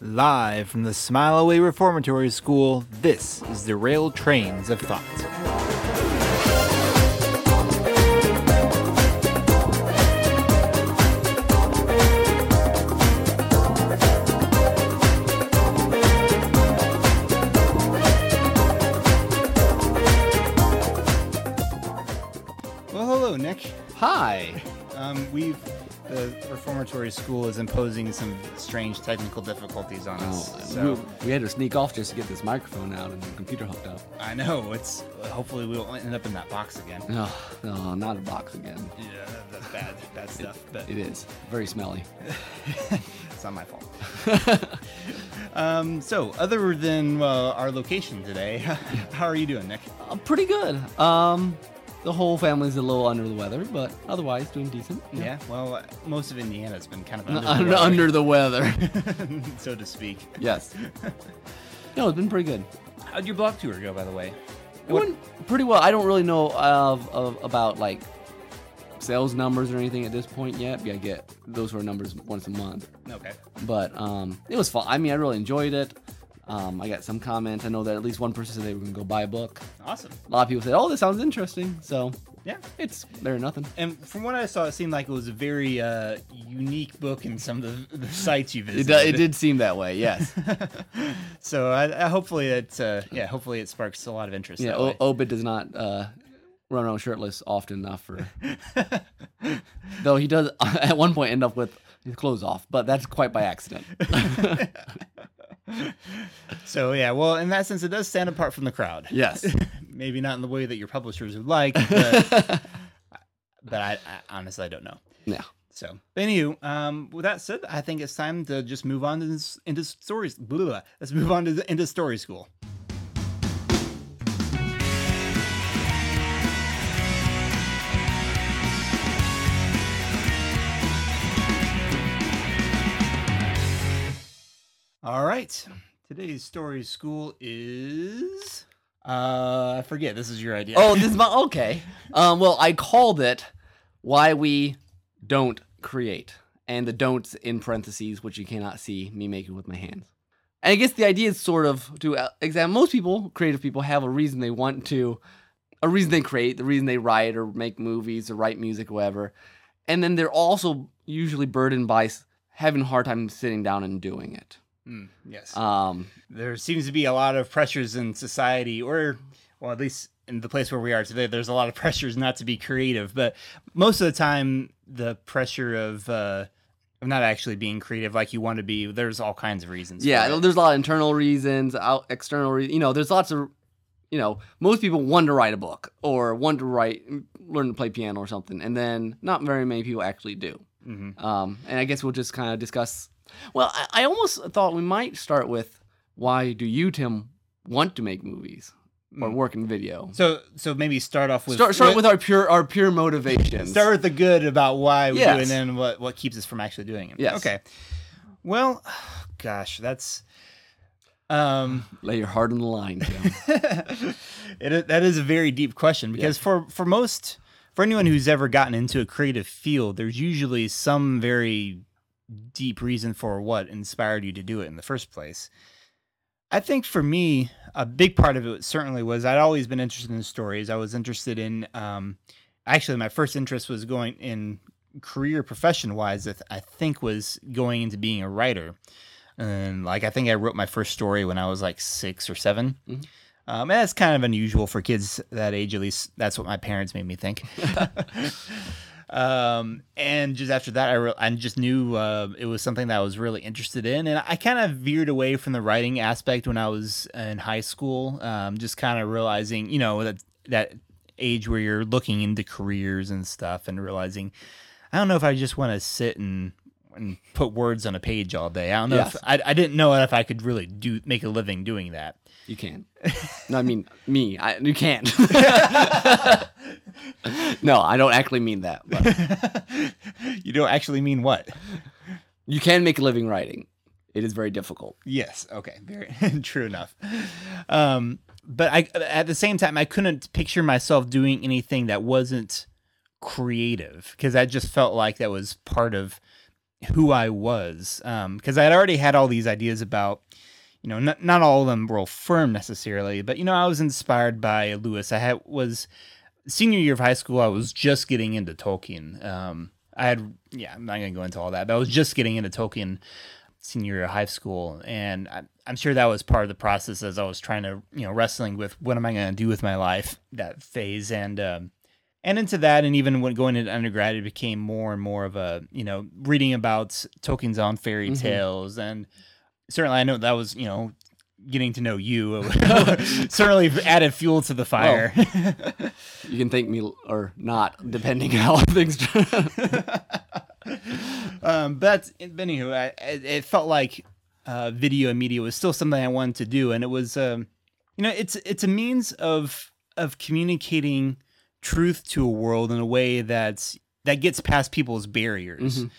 Live from the Smile Away Reformatory School, this is the Rail Trains of Thought. Reformatory school is imposing some strange technical difficulties on us. Oh, so we, we had to sneak off just to get this microphone out and the computer hooked up. I know it's. Hopefully, we won't end up in that box again. No, no, not a box again. Yeah, that's bad, bad stuff. But It is very smelly. it's not my fault. um, so, other than uh, our location today, how are you doing, Nick? Uh, pretty good. Um, the whole family's a little under the weather, but otherwise doing decent. Yeah. Well, uh, most of Indiana's been kind of under, Under, the under the weather. weather, so to speak. yes. No, it's been pretty good. How'd your blog tour go, by the way? It went pretty well. I don't really know of, of about like sales numbers or anything at this point yet. I get those sort of numbers once a month. Okay. but um, it was fun. I mean, I really enjoyed it. Um, I got some comments. I know that at least one person said they were gonna go buy a book. Awesome. A lot of people said, "Oh, this sounds interesting." So Yeah. it's than nothing. And from what I saw, it seemed like it was a very uh, unique book in some of the, the sites you visited. do- it did seem that way. Yes. so I, I hopefully it, uh, yeah, hopefully it sparks a lot of interest. yeah. O- does not uh, run around shirtless often enough for. Though he does at one point end up with his clothes off, but that's quite by accident. So yeah, well, in that sense, it does stand apart from the crowd. yes. Maybe not in the way that your publishers would like, but, but I, I honestly I don't know. Yeah. So, but anywho, um, with that said, I think it's time to just move on to this, into stories. Blah, blah, blah. Let's move on to the, into story school. All right, today's story school is. Uh, I forget. This is your idea. Oh, this is my okay. Um, well, I called it "Why We Don't Create," and the "don'ts" in parentheses, which you cannot see me making with my hands. And I guess the idea is sort of to uh, examine. Most people, creative people, have a reason they want to, a reason they create, the reason they write or make movies or write music, whatever. And then they're also usually burdened by having a hard time sitting down and doing it. Mm, yes. Um, there seems to be a lot of pressures in society, or well, at least in the place where we are today, there's a lot of pressures not to be creative. But most of the time, the pressure of uh, of not actually being creative like you want to be, there's all kinds of reasons. Yeah, there's a lot of internal reasons, out external reasons. You know, there's lots of, you know, most people want to write a book or want to write, learn to play piano or something, and then not very many people actually do. Mhm. Um, and I guess we'll just kind of discuss. Well, I, I almost thought we might start with why do you, Tim, want to make movies or Mm. work in video? So so maybe start off with start start with our pure our pure motivations. start with the good about why we do it, and then what what keeps us from actually doing it. Yes. Okay. Well, gosh, that's um Lay your heart on the line, Tim. it, that is a very deep question because for for most for anyone who's ever gotten into a creative field, there's usually some very deep reason for what inspired you to do it in the first place. I think for me, a big part of it certainly was I'd always been interested in stories. I was interested in, um, actually, my first interest was going in career profession wise. I think was going into being a writer, and like I think I wrote my first story when I was like six or 7 Mhm. Um, and that's kind of unusual for kids that age. At least that's what my parents made me think. um, and just after that, I, re- I just knew uh, it was something that I was really interested in, and I kind of veered away from the writing aspect when I was in high school. Um, just kind of realizing, you know, that that age where you're looking into careers and stuff, and realizing, I don't know if I just want to sit and and put words on a page all day. I don't know Yes. if I, I didn't know if I could really do make a living doing that. You can't. No, I mean me. I, you can't. no, I don't actually mean that. But you don't actually mean what? you can make a living writing. It is very difficult. Yes. Okay. Very true enough. Um, but I, at the same time, I couldn't picture myself doing anything that wasn't creative because I just felt like that was part of who I was because I had already had all these ideas about you know not, not all of them were firm necessarily but you know I was inspired by Lewis I had was senior year of high school I was just getting into Tolkien um, I had yeah I'm not gonna go into all that but I was just getting into Tolkien senior year of high school and I, I'm sure that was part of the process as I was trying to you know wrestling with what am I gonna do with my life that phase and um, and into that and even when going into undergrad it became more and more of a you know reading about tolkien's own fairy Mhm. tales and certainly i know that was you know getting to know you certainly added fuel to the fire You can thank me or not, depending on how things. um, but, but anywho, I, it, felt like uh, video and media was still something I wanted to do, and it was, um, you know, it's it's a means of of communicating truth to a world in a way that's that gets past people's barriers. Mhm.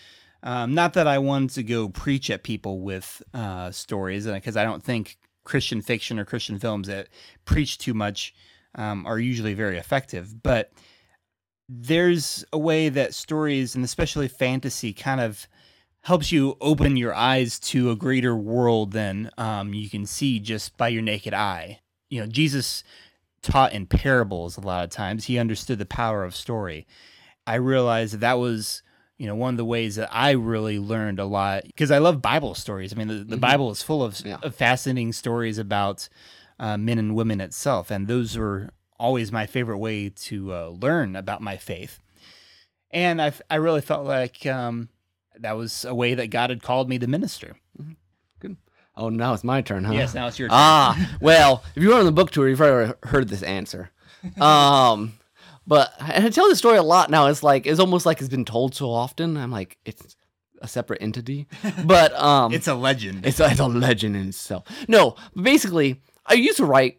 Um, not that I wanted to go preach at people with uh, stories, because I don't think Christian fiction or Christian films that preach too much um, are usually very effective. But there's a way that stories, and especially fantasy, kind of helps you open your eyes to a greater world than um, you can see just by your naked eye. You know, Jesus taught in parables a lot of times. He understood the power of story. I realized that that was, you know, one of the ways that I really learned a lot because I love Bible stories. I mean, the, the Mhm. Bible is full of, Yeah. of fascinating stories about uh, men and women itself, and those were always my favorite way to uh, learn about my faith. And i, I really felt like um, that was a way that God had called me to minister. Good. Oh, now it's my turn, huh? Yes, now it's your turn. Ah, well, if you were on the book tour, you've already heard this answer. Um, but and I tell this story a lot now. It's like it's almost like it's been told so often. I'm like, it's a separate entity, but um, it's a legend. It's, it's a legend in itself. No, but basically, I used to write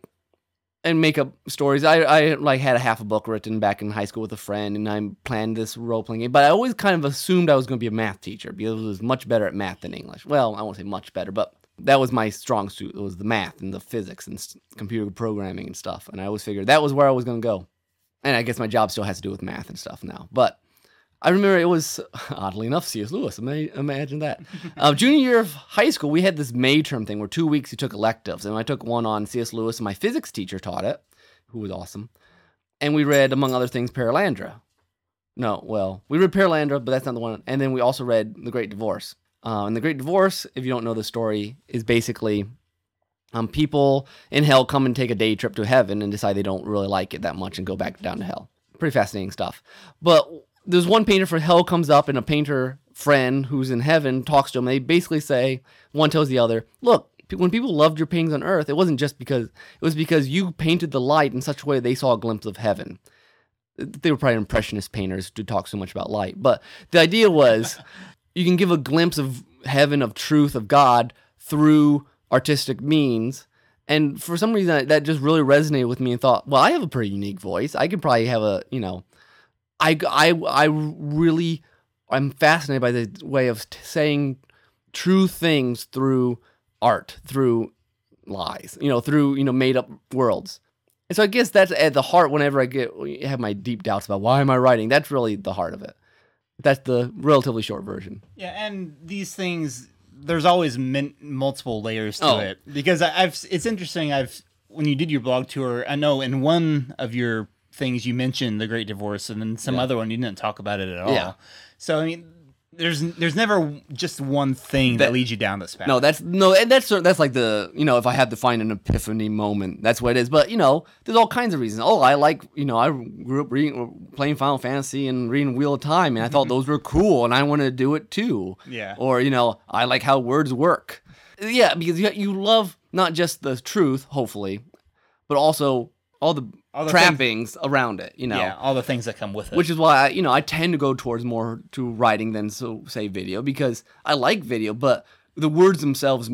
and make up stories. I, I like had a half a book written back in high school with a friend, and I planned this role playing game. But I always kind of assumed I was going to be a math teacher because I was much better at math than English. Well, I won't say much better, but that was my strong suit. It was the math and the physics and computer programming and stuff. And I always figured that was where I was going to go. And I guess my job still has to do with math and stuff now. But I remember it was oddly enough C.S. Lewis. Imagine that. uh, junior year of high school, we had this May term thing where two weeks you took electives, and I took one on C.S. Lewis. And my physics teacher taught it, who was awesome, and we read among other things Perelandra. No, well, we read Perelandra, but that's not the one. And then we also read The Great Divorce. Uh, and The Great Divorce, if you don't know the story, is basically um, people in hell come and take a day trip to heaven and decide they don't really like it that much and go back down to hell. Pretty fascinating stuff. But there's one painter for hell comes up and a painter friend who's in heaven talks to him. They basically say, one tells the other, look, when people loved your paintings on earth, it wasn't just because, it was because you painted the light in such a way they saw a glimpse of heaven. They were probably impressionist painters to talk so much about light. But the idea was you can give a glimpse of heaven, of truth, of God through artistic means. And for some reason, that just really resonated with me and thought, well, I have a pretty unique voice. I could probably have a, you know, I, I, I really, I'm fascinated by the way of t- saying true things through art, through lies, you know, through, you know, made up worlds. And so I guess that's at the heart whenever I get have my deep doubts about why am I writing. That's really the heart of it. That's the relatively short version. Yeah, and these things, there's always min- multiple layers to Oh. it because I, I've. It's interesting. I've when you did your blog tour, I know in one of your things you mentioned the Great Divorce, and then some Yeah. other one you didn't talk about it at all. Yeah. So I mean, there's there's never just one thing that, That- leads you down this path. No, that's no, and that's that's like the you know if I had to find an epiphany moment, that's what it is. But you know, there's all kinds of reasons. Oh, I like you know I grew up reading, playing Final Fantasy and reading Wheel of Time, and I thought those were cool, and I wanted to do it too. Yeah. Or you know, I like how words work. Yeah, because you, you love not just the truth, hopefully, but also all the, All the things- trappings around it. You know, yeah, all the things that come with it. which is why I, you know I tend to go towards more to writing than so say video because I like video, but the words themselves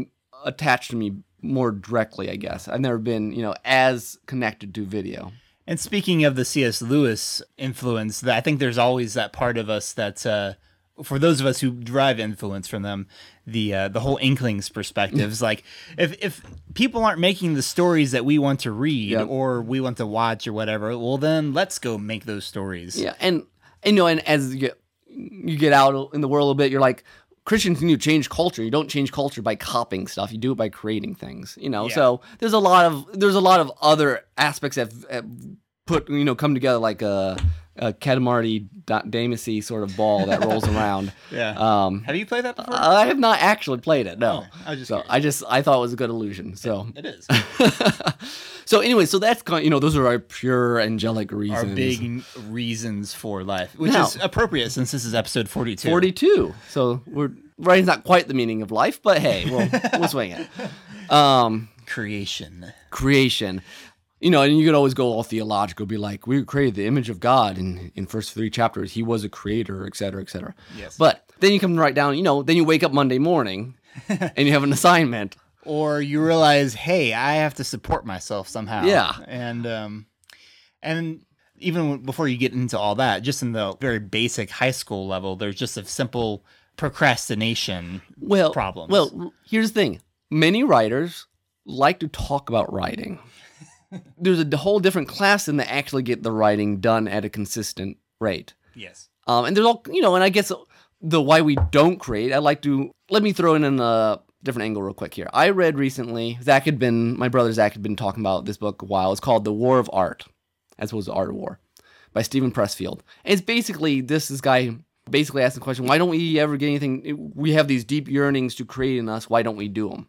attach to me more directly. I guess I've never been you know as connected to video. And speaking of the C.S. Lewis influence, I think there's always that part of us that, uh, for those of us who derive influence from them, the uh, the whole Inklings perspective is like if if people aren't making the stories that we want to read Yep. or we want to watch or whatever, well then let's go make those stories. Yeah, and and you know, and as you get you get out in the world a bit, you're like Christians need to change culture. You don't change culture by copying stuff. You do it by creating things. You know, Yeah. so there's a lot of there's a lot of other aspects that have put you know come together like a, a Katamari Damacy sort of ball that rolls around. Yeah. Um, Have you played that before? I have not actually played it. No. Oh, I just so curious. I just I thought it was a good illusion. So it is. so anyway, so that's kind Of, you know those are our pure angelic reasons. Our big reasons for life, which Now- is appropriate since this is episode 42. 42. So we're writing's not quite the meaning of life, but hey, we'll we'll swing it. Um, Creation. creation. You know, and you could always go all theological, be like, we created the image of God in in first three chapters. He was a creator, et cetera, et cetera. Yes. But then you come right down, you know, then you wake up Monday morning and you have an assignment. Or you realize, hey, I have to support myself somehow. Yeah. And um, and even before you get into all that, just in the very basic high school level, there's just a simple procrastination Well, problem. Well, here's the thing: many writers like to talk about writing. There's a whole different class than that actually get the writing done at a consistent rate. yes. Um, and there's all you know, and I guess the why we don't create. I like to let me throw in a different angle real quick here. I read recently. Zach had been my brother Zach had been talking about this book a while. It's called The War of Art, as opposed to Art of War, by Steven Pressfield. And it's basically this this guy basically asking the question: Why don't we ever get anything? We have these deep yearnings to create in us. Why don't we do them?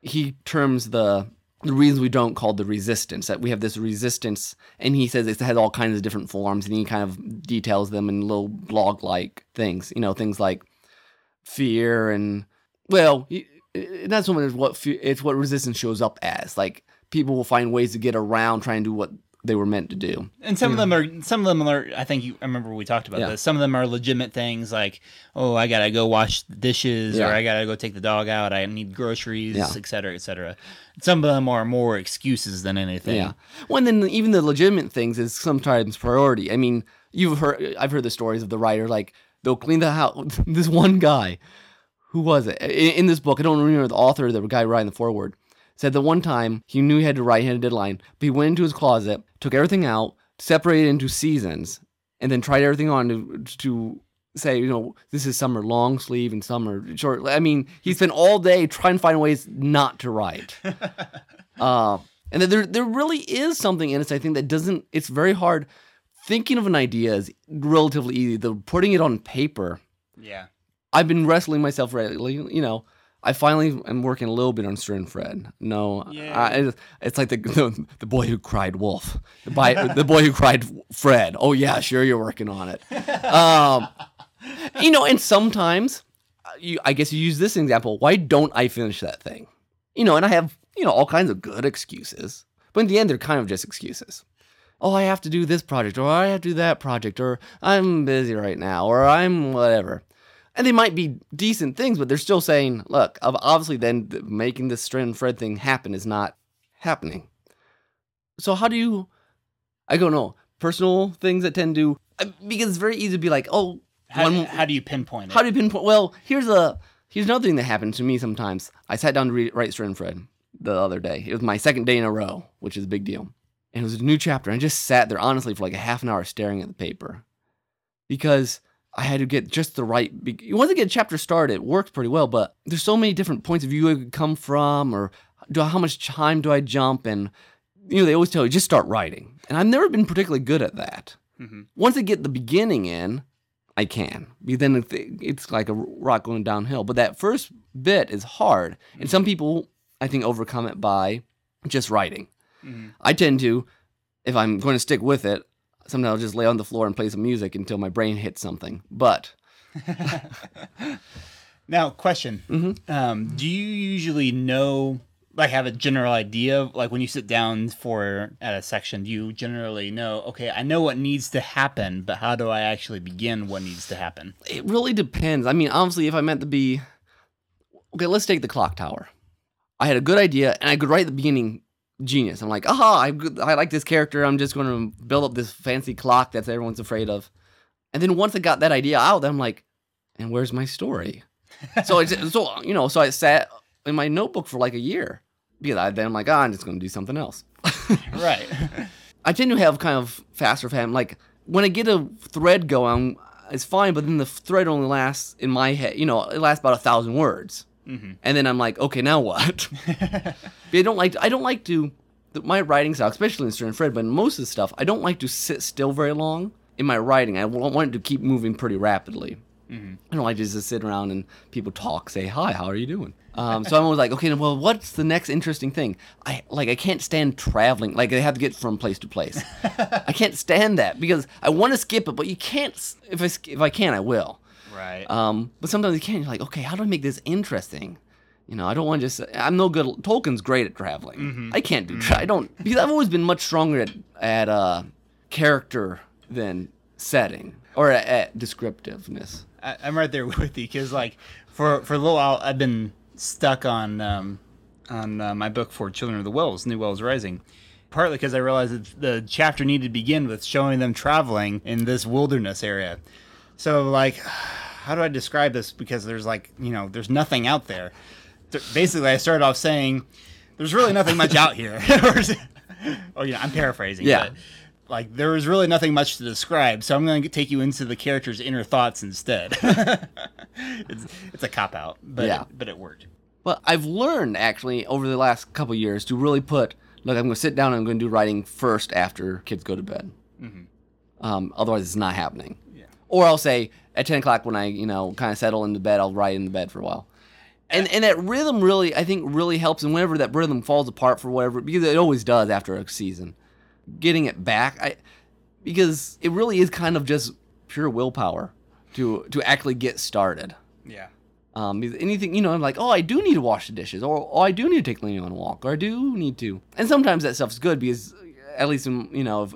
He terms the the reasons we don't call the resistance that we have this resistance and he says it has all kinds of different forms and he kind of details them in little blog like things you know things like fear and well much as what fear, it's what resistance shows up as. Like people will find ways to get around trying to do what they were meant to do And some of them are some of them are I think you I remember we talked about Yeah. this. Some of them are legitimate things like, oh, I gotta go wash the dishes Yeah. or I gotta go take the dog out, I need groceries, Yeah. et cetera, et cetera. Some of them are more excuses than anything. Yeah. Well, and then even the legitimate things is sometimes priority. I mean, you've heard, I've heard the stories of the writer, like they'll clean the house. this one guy, who was it? In, in this book, I don't remember the author, the guy writing the foreword, said that one time he knew he had to write, he had a deadline, but he went into his closet, took everything out, separated it into seasons, and then tried everything on to, to say, you know, this is summer long sleeve and summer short. I mean, he spent all day trying to find ways not to write. Uh, and there there really is something in it. I think that doesn't. It's very hard. Thinking of an idea is relatively easy. The putting it on paper. Yeah. I've been wrestling myself lately. You know, I finally am working a little bit on Stern Fred. No, I, it's- like the, the the boy who cried wolf, the boy the boy who cried Fred. Oh yeah, sure you're working on it. Um, you know, and sometimes uh, you, I guess you use this example. Why don't I finish that thing? You know, and I have you know all kinds of good excuses, but in the end, they're kind of just excuses. Oh, I have to do this project, or I have to do that project, or I'm busy right now, or I'm whatever. And they might be decent things, but they're still saying, look, obviously, then making this Stren Fred thing happen is not happening. So, how do you, I don't know, personal things that tend to, uh, because it's very easy to be like, oh, How, one, how do you pinpoint it? how do you pinpoint? Well, here's a here's another thing that happened to me sometimes. I sat down to read, write Stern Fred the other day. It was my second day in a row, which is a big deal. And it was a new chapter. And I just sat there honestly for like a half an hour staring at the paper because I had to get just the right. be- Once I get a chapter started, it works pretty well. But there's so many different points of view it could come from, or do how much time do I jump? And you know, they always tell you just start writing, and I've never been particularly good at that. Mhm. Once I get the beginning in, I can. Then it's like a rock going downhill. But that first bit is hard, and some people I think overcome it by just writing. Mhm. I tend to, if I'm going to stick with it, sometimes I'll just lay on the floor and play some music until my brain hits something. But Now, question: Mhm. um, Do you usually know, like, have a general idea, of, like, when you sit down for at a section? Do you generally know? Okay, I know what needs to happen, but how do I actually begin what needs to happen? it really depends. I mean, honestly, if I meant to be, okay, let's take the clock tower. I had a good idea, and I could write at the beginning genius. I'm like, aha, I, I like this character. I'm just going to build up this fancy clock that everyone's afraid of. And then once I got that idea out, I'm like, and where's my story? so it's so you know, so I sat in my notebook for like a year because I, then I'm like, ah, I'm just going to do something else. right. I tend to have kind of faster fam. Like when I get a thread going, it's fine, but then the thread only lasts in my head. You know, it lasts about a thousand words, Mm-hmm. and then I'm like, okay, now what? I don't like. I don't like to. the- My writing style, especially in Stern Fred, but in most of the stuff, I don't like to sit still very long in my writing. I want it to keep moving pretty rapidly. I don't like to just sit around and people talk, say hi, how are you doing? Um, so I'm always like, okay, well, what's the next interesting thing? I like, I can't stand traveling. Like, I have to get from place to place. I can't stand that because I want to skip it, but you can't. If I if I can, I will. Right. Um, but sometimes you can't. You're like, okay, how do I make this interesting? You know, I don't want to just. I'm no good. Tolkien's great at traveling. I can't do. Tra- I don't because I've always been much stronger at at uh, character than setting or at, at descriptiveness. I, I'm right there with you because like for for a little while I've been stuck on um, on uh, my book for Children of the Wells, New Wells Rising. Partly because I realized that the chapter needed to begin with showing them traveling in this wilderness area. So like, how do I describe this? Because there's like you know there's nothing out there. Basically, I started off saying there's really nothing much out here. oh yeah, I'm paraphrasing. Yeah. but, like there was really nothing much to describe, so I'm going to take you into the character's inner thoughts instead. it's, it's a cop out, but Yeah. it, but it worked. But I've learned actually over the last couple years to really put look. I'm going to sit down and I'm going to do writing first after kids go to bed. Um, otherwise, it's not happening. Or I'll say at 10 o'clock when I you know kind of settle into bed, I'll write in the bed for a while. And and that rhythm really I think really helps. And whenever that rhythm falls apart for whatever because it always does after a season, getting it back I because it really is kind of just pure willpower to to actually get started. Yeah. Um, anything, you know, I'm like, oh, I do need to wash the dishes, or oh, I do need to take Lenny on a walk, or I do need to. And sometimes that stuff's good because, at least, in, you know, if,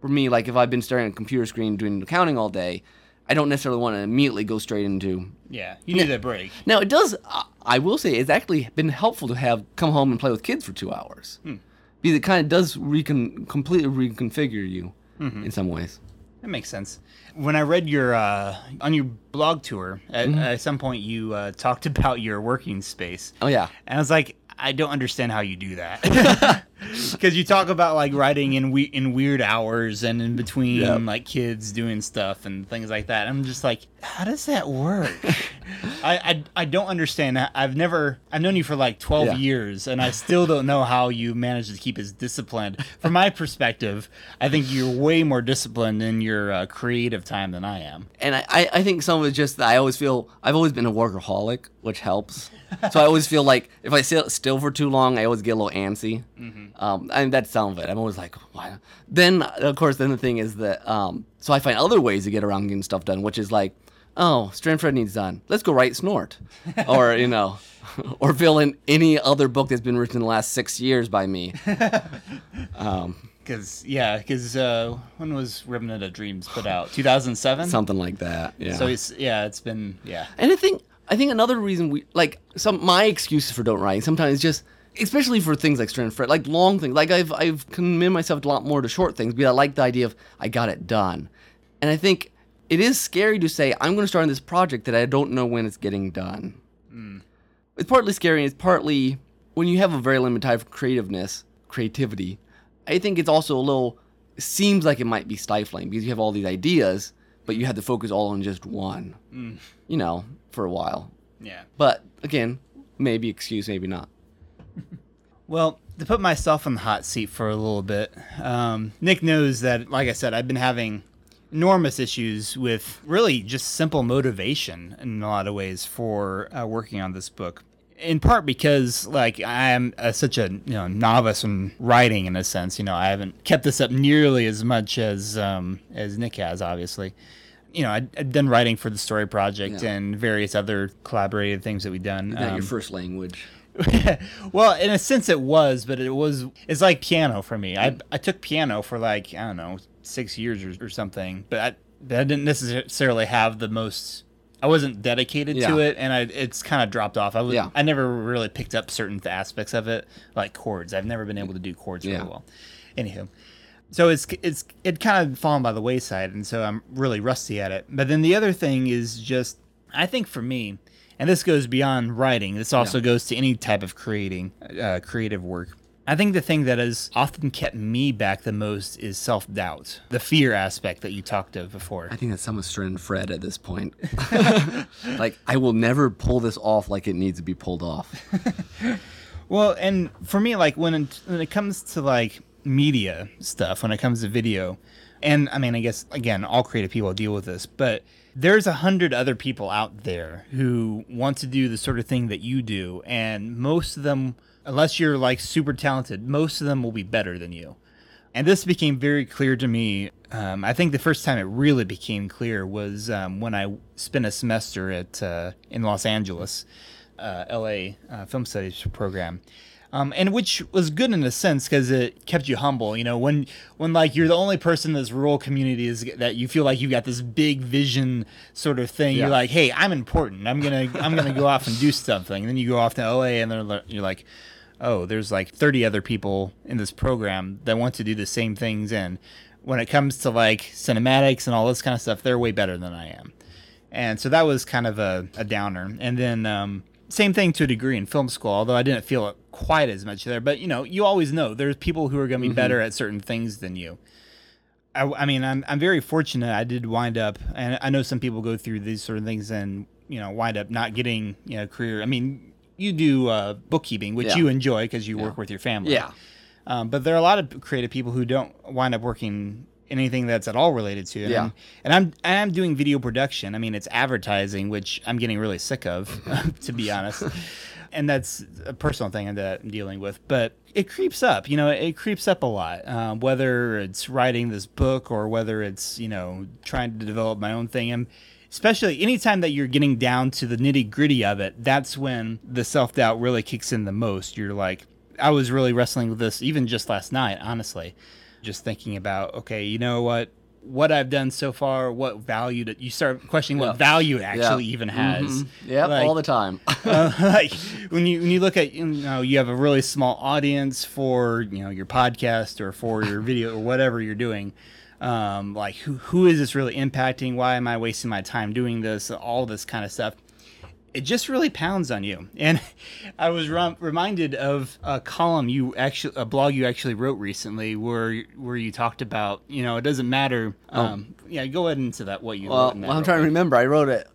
for me, like if I've been staring at a computer screen doing accounting all day, I don't necessarily want to immediately go straight into. Yeah. You need a break. Now, it does, I- I will say, it's actually been helpful to have come home and play with kids for two hours. Because it kind of does recon, completely reconfigure you in some ways. That makes sense. When I read your uh, on your blog tour, at, at some point you uh, talked about your working space. Oh, yeah. And I was like, I don't understand how you do that. Because you talk about like writing in we- in weird hours and in between Yep. like kids doing stuff and things like that. I'm just like, how does that work? I, I I don't understand. I've never I've known you for like 12 Yeah. years and I still don't know how you manage to keep as disciplined. From my perspective, I think you're way more disciplined in your uh, creative time than I am. and I, I, think some of it's just that I always feel I've always been a workaholic, which helps. so I always feel like if I sit still for too long, I always get a little antsy. Um, and that's some of it. I'm always like, why? Then of course, then the thing is that um, so I find other ways to get around getting stuff done, which is like, oh, Stranfred needs done. Let's go write Snort, or you know, or fill in any other book that's been written in the last six years by me. Um, Because yeah, because uh, when was Remnant of Dreams put out? 2007. something like that. Yeah. So it's yeah, it's been yeah. And I think I think another reason we like some my excuses for don't writing sometimes just especially for things like Strand Fred, like long things. Like I've I've committed myself a lot more to short things but I like the idea of I got it done. And I think it is scary to say I'm going to start on this project that I don't know when it's getting done. Hmm. It's partly scary. and It's partly when you have a very limited time for creativeness, creativity. I think it's also a little seems like it might be stifling because you have all these ideas, but you have to focus all on just one. Hmm. You know, for a while. Yeah. But again, maybe excuse, maybe not. Well, to put myself in the hot seat for a little bit, um, Nick knows that, like I said, I've been having enormous issues with really just simple motivation in a lot of ways for uh, working on this book. In part because, like, I am uh, such a you know novice in writing in a sense. You know, I haven't kept this up nearly as much as um, as Nick has, obviously. You know, I'd, I'd done writing for the Story Project Yeah. and various other collaborative things that we've done. Not your Um, first language. well, in a sense, it was, but it was. It's like piano for me. I I took piano for like I don't know six years or, or something, but I, but I didn't necessarily have the most. I wasn't dedicated to it, and I it's kind of dropped off. I was Yeah. I never really picked up certain aspects of it, like chords. I've never been able to do chords really well. Anywho, so it's it's it kind of fallen by the wayside, and so I'm really rusty at it. But then the other thing is just I think for me, and this goes beyond writing. This also Yeah. goes to any type of creating, uh, creative work. I think the thing that has often kept me back the most is self doubt, the fear aspect that you talked of before. I think that someone's trying Fred at this point. like, I will never pull this off like it needs to be pulled off. Well, and for me, like when it, when it comes to like media stuff, when it comes to video, and I mean, I guess again, all creative people deal with this, but there's a hundred other people out there who want to do the sort of thing that you do, and most of them, unless you're like super talented, most of them will be better than you. And this became very clear to me. Um, I think the first time it really became clear was um, when I spent a semester at uh, in Los Angeles, uh, LA uh, Film Studies program, um, and which was good in a sense because it kept you humble. You know, when when like you're the only person in this rural community is that you feel like you've got this big vision sort of thing. Yeah. You're like, hey, I'm important. I'm gonna I'm gonna go off and do something. And then you go off to LA and they're you're like oh, there's like 30 other people in this program that want to do the same things. And when it comes to like cinematics and all this kind of stuff, they're way better than I am. And so that was kind of a, a downer. And then, um, same thing to a degree in film school, although I didn't feel it quite as much there. But you know, you always know there's people who are going to be better at certain things than you. I, I mean, I'm I'm very fortunate. I did wind up, and I know some people go through these sort of things and you know wind up not getting you know career. I mean, you do uh, bookkeeping, which Yeah. you enjoy because you work with your family. Yeah. Um, but there are a lot of creative people who don't wind up working anything that's at all related to it. Yeah. And, and I'm I'm doing video production. I mean, it's advertising, which I'm getting really sick of, to be honest. And that's a personal thing that I'm dealing with. But it creeps up, you know, it creeps up a lot. Uh, whether it's writing this book or whether it's, you know, trying to develop my own thing. And especially anytime that you're getting down to the nitty gritty of it, that's when the self doubt really kicks in the most. You're like, I was really wrestling with this even just last night, honestly. Just thinking about, okay, you know what? What I've done so far, what value that you start questioning what value it actually Yeah. even has. Mhm. Yep, Like, all the time. uh, like when you when you look at you know you have a really small audience for you know your podcast or for your video or whatever you're doing um, like who who is this really impacting why am i wasting my time doing this all this kind of stuff it just really pounds on you and i was rem- reminded of a column you actually a blog you actually wrote recently where where you talked about you know it doesn't matter um, yeah go ahead into that what you Oh. well, wrote in that I'm trying to remember. I wrote it.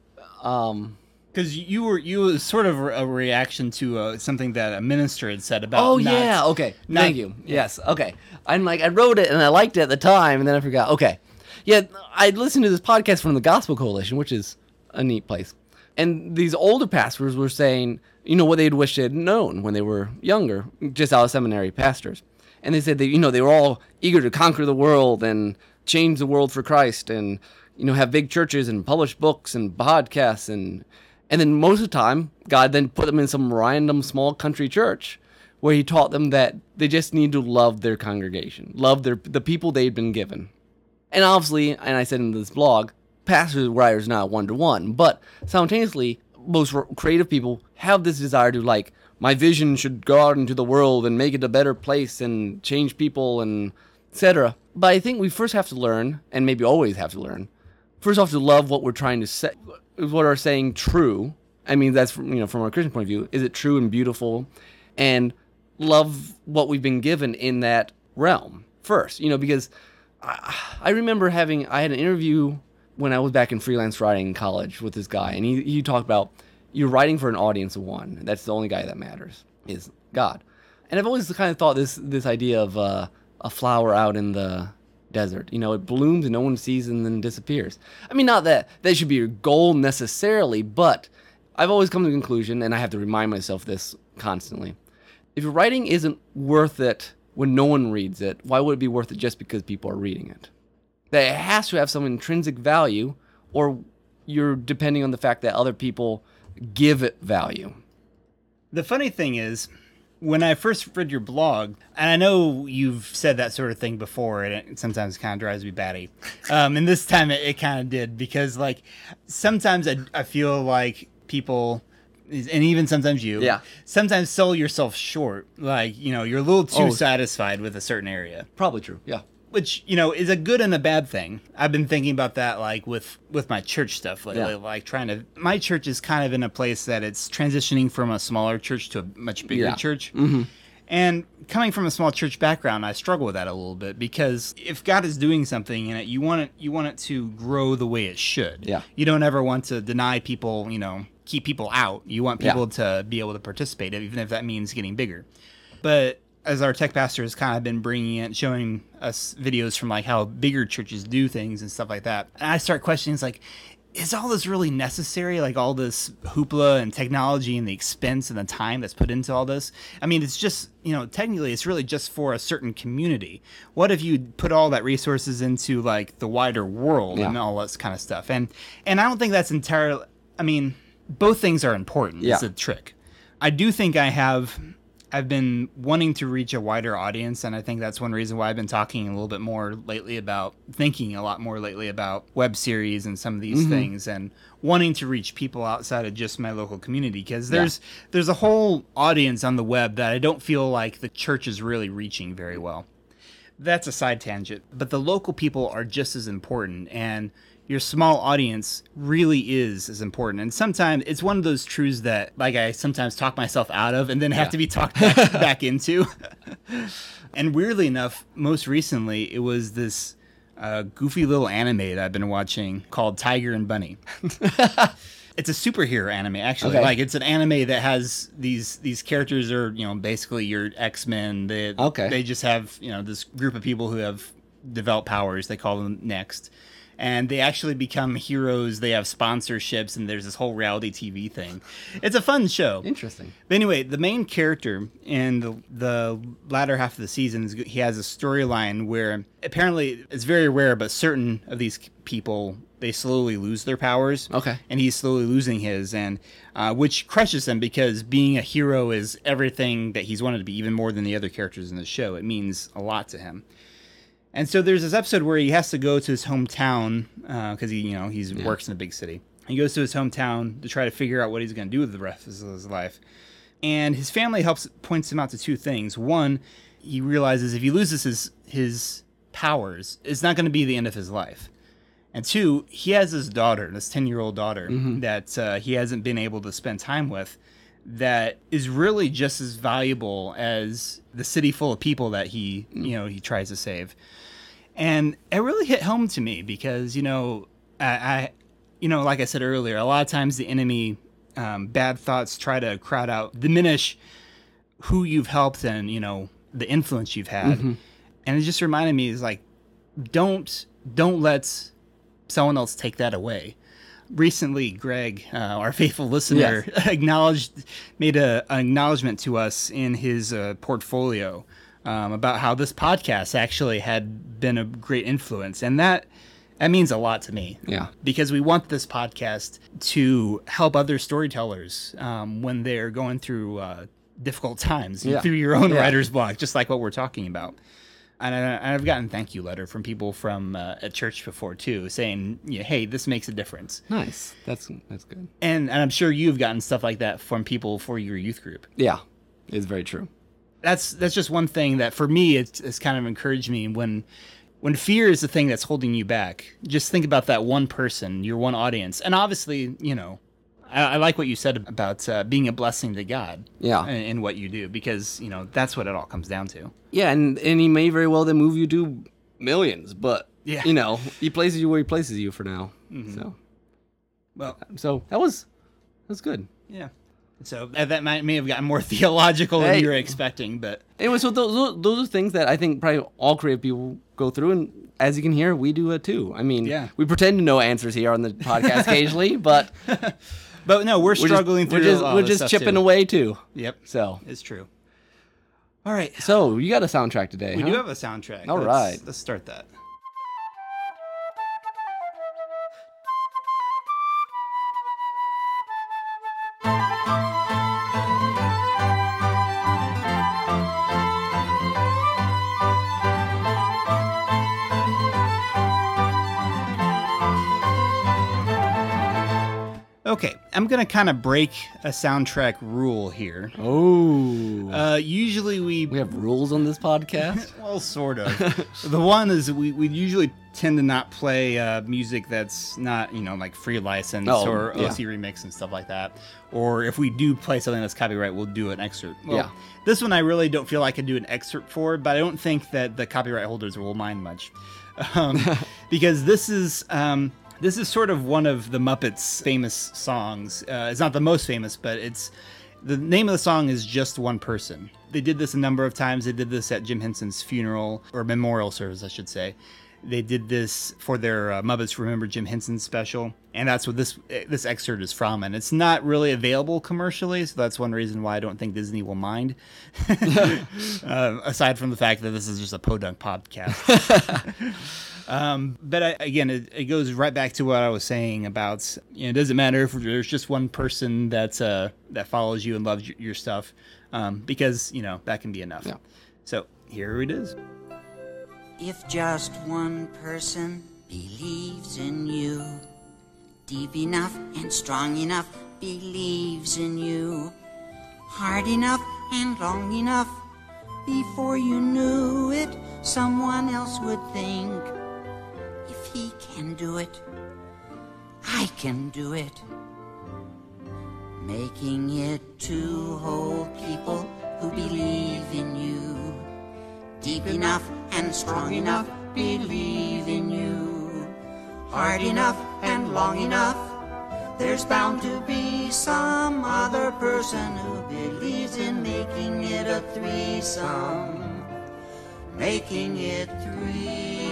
Um, Because you were you was sort of a reaction to uh, something that a minister had said about. oh not- yeah, okay. not- Thank you. Yes, okay. I'm like I wrote it and I liked it at the time, and then I forgot. Okay, yeah. I listened to this podcast from the Gospel Coalition, which is a neat place, and these older pastors were saying, you know, what they'd wish they'd known when they were younger, just out of seminary pastors, and they said that you know they were all eager to conquer the world and change the world for Christ, and you know have big churches and publish books and podcasts and and then most of the time, God then put them in some random small country church where he taught them that they just need to love their congregation, love their the people they'd been given. And obviously, and I said in this blog, pastors and writers not one to one, but simultaneously, most creative people have this desire to like my vision should go out into the world and make it a better place and change people and etc. But I think we first have to learn, and maybe always have to learn, first off to love what we're trying to say what are saying true. I mean that's from you know from a christian point of view. Is it true and beautiful? And love what we've been given in that realm first you know because i, I remember having i had an interview when i was back in freelance writing in college with this guy and he, he talked about you're writing for an audience of one that's the only guy that matters is god and i've always kind of thought this this idea of uh, a flower out in the desert. You know, it blooms and no one sees and then disappears. I mean, not that that should be your goal necessarily, but I've always come to the conclusion, and I have to remind myself this constantly. If your writing isn't worth it when no one reads it, why would it be worth it just because people are reading it? That it has to have some intrinsic value, or you're depending on the fact that other people give it value. The funny thing is, when I first read your blog, and I know you've said that sort of thing before, and it sometimes kind of drives me batty. Um, and this time it, it kind of did because, like, sometimes I, I feel like people, and even sometimes you, Yeah. sometimes sell yourself short. Like, you know, you're a little too Oh. satisfied with a certain area. Probably true. Yeah. Which you know is a good and a bad thing. I've been thinking about that like with with my church stuff lately, Yeah. like trying to. My church is kind of in a place that it's transitioning from a smaller church to a much bigger Yeah. church, Mhm. And coming from a small church background, I struggle with that a little bit because if God is doing something in it, you want it you want it to grow the way it should. Yeah. You don't ever want to deny people, you know, keep people out. You want Yeah. people to be able to participate, even if that means getting bigger. But as our tech pastor has kind of been bringing it, showing us videos from like how bigger churches do things and stuff like that, and I start questioning, it's like, is all this really necessary? Like all this hoopla and technology and the expense and the time that's put into all this? I mean, it's just, you know, technically it's really just for a certain community. What if you put all that resources into like the wider world Yeah. and all this kind of stuff? And and I don't think that's entirely I mean, both things are important. It's a trick. I do think I have I've been wanting to reach a wider audience and I think that's one reason why I've been talking a little bit more lately about thinking a lot more lately about web series and some of these mm-hmm. things and wanting to reach people outside of just my local community because there's there's a whole audience on the web that I don't feel like the church is really reaching very well that's a side tangent. But the local people are just as important, and your small audience really is as important. And sometimes it's one of those truths that, like, I sometimes talk myself out of, and then have Yeah. to be talked back, back into. and weirdly enough, most recently, it was this uh, goofy little anime that I've been watching called Tiger and Bunny. it's a superhero anime actually Okay. like it's an anime that has these these characters are you know basically your x-men they Okay. they just have you know this group of people who have developed powers they call them next and they actually become heroes they have sponsorships and there's this whole reality tv thing it's a fun show Interesting. but anyway, the main character in the, the latter half of the season, is, he has a storyline where apparently it's very rare, but certain of these people they slowly lose their powers. Okay. and he's slowly losing his, and uh, which crushes him because being a hero is everything that he's wanted to be, even more than the other characters in the show. It means a lot to him. And so there's this episode where he has to go to his hometown uh, because he, you know, he's works in a big city. He goes to his hometown to try to figure out what he's going to do with the rest of his life. And his family helps points him out to two things. One, he realizes if he loses his his powers, it's not going to be the end of his life. And two, he has his daughter, this ten year old daughter mm-hmm. that uh, he hasn't been able to spend time with. That is really just as valuable as the city full of people that he, mm. you know, he tries to save and it really hit home to me because you know I, I you know like I said earlier, a lot of times the enemy, um, bad thoughts try to crowd out, diminish who you've helped and you know the influence you've had, and it just reminded me is like don't don't let someone else take that away. Recently, Greg, uh, our faithful listener, acknowledged, made a, an acknowledgement to us in his uh, portfolio um, about how this podcast actually had been a great influence, and that that means a lot to me. Yeah. because we want this podcast to help other storytellers um, when they're going through uh, difficult times Yeah. through your own Yeah. writer's block, just like what we're talking about. And I, I've gotten thank you letter from people from uh, at church before too, saying, yeah, "Hey, this makes a difference." Nice. That's that's good. And, and I'm sure you've gotten stuff like that from people for your youth group. Yeah, it's very true. That's that's just one thing that for me it's, it's kind of encouraged me when when fear is the thing that's holding you back. Just think about that one person, your one audience, and obviously, you know, I, I like what you said about uh, being a blessing to God. Yeah. in, in what you do because you know that's what it all comes down to. Yeah, and and he may very well then move you to millions, but Yeah. you know, he places you where he places you for now. So Well, so that was that was good. yeah. So that might may have gotten more theological than Hey. you were expecting, but Anyway, so those those- are things that I think probably all creative people go through, and as you can hear, we do it too. I mean, Yeah. we pretend to know answers here on the podcast occasionally, but but no, we're we're struggling just, through. we're just, we're just chipping too. away too. Yep, So it's true. All right, so you got a soundtrack today? we huh? do have a soundtrack. All let's, right. let's start that. Okay, I'm gonna kind of break a soundtrack rule here. Oh. Uh, usually we, we have rules on this podcast. well, sort of. the one is we, we usually tend to not play uh, music that's not you know like free license Oh, or yeah. OC remix and stuff like that. Or if we do play something that's copyright, we'll do an excerpt. Well, Yeah. This one I really don't feel I can do an excerpt for, but I don't think that the copyright holders will mind much, um, because this is. Um, this is sort of one of the Muppets' famous songs. Uh, it's not the most famous, but it's the name of the song is just one person. They did this a number of times. They did this at Jim Henson's funeral or memorial service, I should say. They did this for their uh, Muppets Remember Jim Henson special, and that's what this this excerpt is from. And it's not really available commercially, so that's one reason why I don't think Disney will mind. uh, aside from the fact that this is just a podunk podcast. Um, but I, again, it, it goes right back to what I was saying about you know, it doesn't matter if there's just one person that's uh, that follows you and loves your, your stuff, um, because you know that can be enough. Yeah. So here it is. If just one person believes in you, deep enough and strong enough, believes in you, hard enough and long enough, before you knew it, someone else would think, if he can do it, I can do it. Making it to whole people who believe in you deep enough and strong enough, believe in you. Hard enough and long enough, there's bound to be some other person who believes in making it a threesome. Making it three.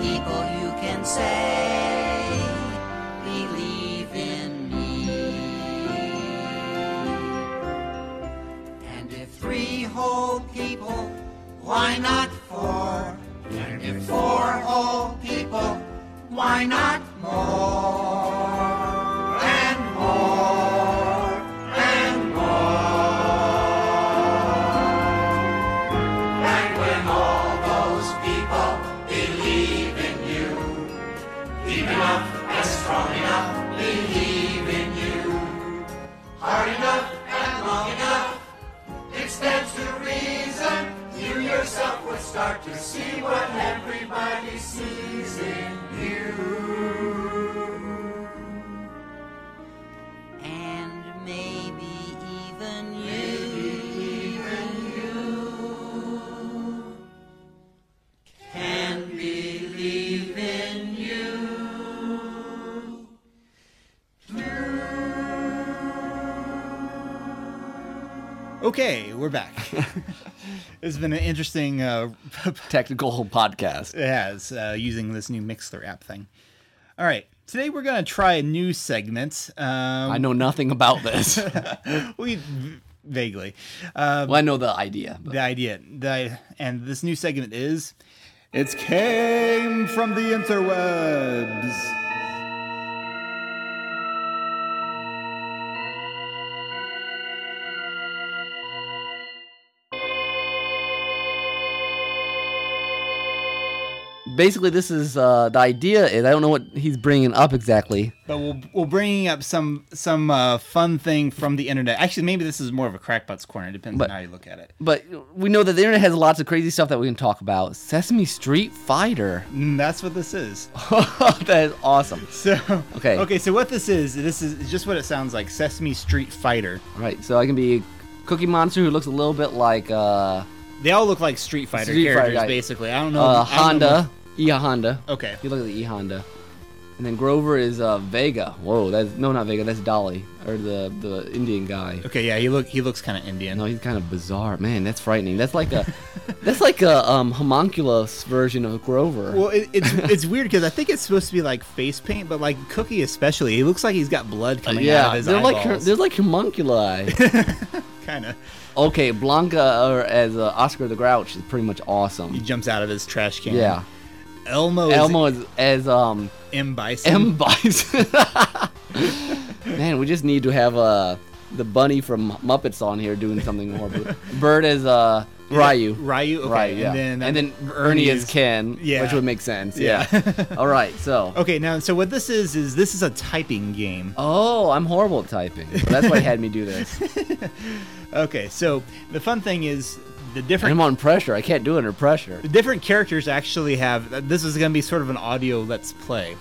People you can say, people, why not four? And if four whole people, why not more? Start to see what everybody sees in you. And maybe even you, even you, can believe in you. Okay, we're back. it's been an interesting. Uh, Technical podcast. it has uh, using this new Mixler app thing. All right, today we're gonna try a new segment. Um, I know nothing about this. we vaguely. Um, well, I know the idea. But the idea the and this new segment is it's came from the interwebs basically, this is uh, the idea. Is I don't know what he's bringing up exactly. but we'll, we're bringing up some some uh, fun thing from the internet actually maybe this is more of a crackpot's corner it depends But- on how you look at it But we know that the internet has lots of crazy stuff that we can talk about. Sesame Street Fighter. Mm, that's what this is that is awesome. so Okay. okay so what this is this is just what it sounds like sesame street fighter Right. so I can be Cookie Monster who looks a little bit like uh, they all look like street fighter Street characters guy. basically i don't know uh, I don't know Honda, E Honda. okay You look at the E Honda. And then Grover is uh, Vega. Whoa, that's no, not Vega. That's Dolly, or the the Indian guy. okay yeah he look he looks kind of indian No, he's kind of bizarre, man. That's frightening. That's like a, that's like a um, homunculus version of Grover. Well, it, it's it's weird because I think it's supposed to be like face paint, but like Cookie especially, he looks like he's got blood coming out of yeah, his they're like they're like homunculi. kind of. okay, Blanka or as uh, Oscar the Grouch is pretty much awesome. He jumps out of his trash can. Yeah, Elmo is Elmo is as um M Bison. M Bison. Man, we just need to have a the bunny from Muppets on here doing something horrible. Bird is uh Ryu. Ryu. Okay. Right, yeah. And then, And then, Ernie is Ken, Yeah. which would make sense. Yeah. Yeah. All right, so. Okay, now so what this is is this is a typing game. Oh, I'm horrible at typing. So that's why he had me do this. Okay, so the fun thing is the different I'm on pressure. I can't do it under pressure. the different characters actually have this is going to be sort of an audio let's play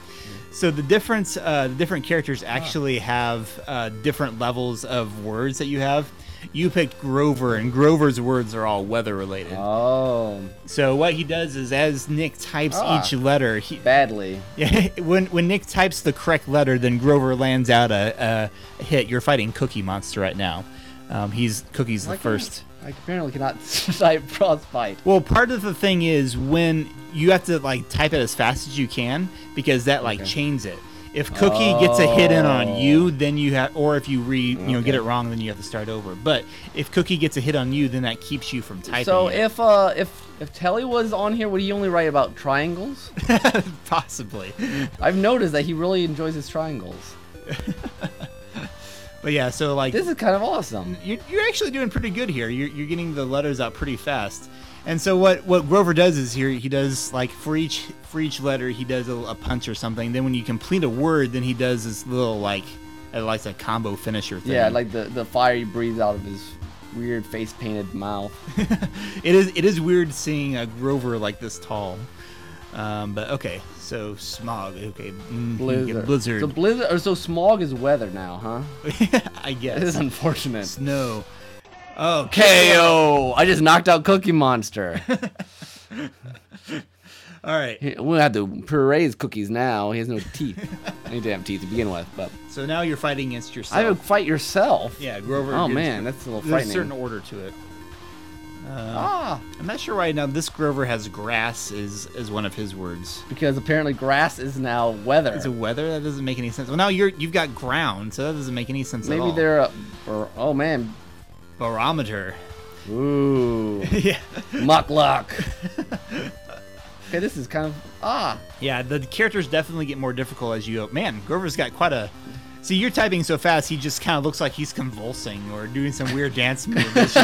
so the difference uh, the different characters actually have uh, different levels of words that you have you picked grover and grover's words are all weather related Oh, so what he does is as nick types Ah. each letter he badly. yeah, when when nick types the correct letter then grover lands out a, a hit you're fighting cookie monster right now um, he's cookie's the Why can't- first I apparently cannot type frostbite. Well, part of the thing is when you have to like type it as fast as you can because that like Okay. chains it. If Cookie gets a hit in on Oh. you, then you have, or if you re, you know, get it wrong, then you have to start over. But if Cookie gets a hit on you, then that keeps you from typing. So it. if uh if if Telly was on here, would he only write about triangles? possibly, I've noticed that he really enjoys his triangles. but yeah, so like This is kind of awesome. you're, you're actually doing pretty good here. You're, you're getting the letters out pretty fast. And so what what Grover does is here he does like for each for each letter he does a, a punch or something. Then when you complete a word, then he does this little like like a combo finisher thing. Yeah, like the the fire he breathes out of his weird face painted mouth. it is it is weird seeing a Grover like this tall. Um, but okay, so smog. Okay, mm, Blizzard. blizzard. So blizzard or so smog is weather now, huh? I guess. This is unfortunate. snow. Oh, KO! I just knocked out Cookie Monster. All right. We'll have to praise cookies now. He has no teeth. he didn't have teeth to begin with, but So now you're fighting against yourself. I would fight yourself. Yeah, Grover. Oh man, that's a little There's a frightening. certain order to it. Ah, I'm not sure why now this Grover has grass is is one of his words. because apparently grass is now weather. Is it weather? That doesn't make any sense. Well, now you're you've got ground, so that doesn't make any sense at Maybe they're a, or, oh man, barometer. ooh, yeah, mukluk. okay, this is kind of ah. yeah. The characters definitely get more difficult as you go. Man, Grover's got quite a. See, you're typing so fast, he just kind of looks like he's convulsing or doing some weird dance move.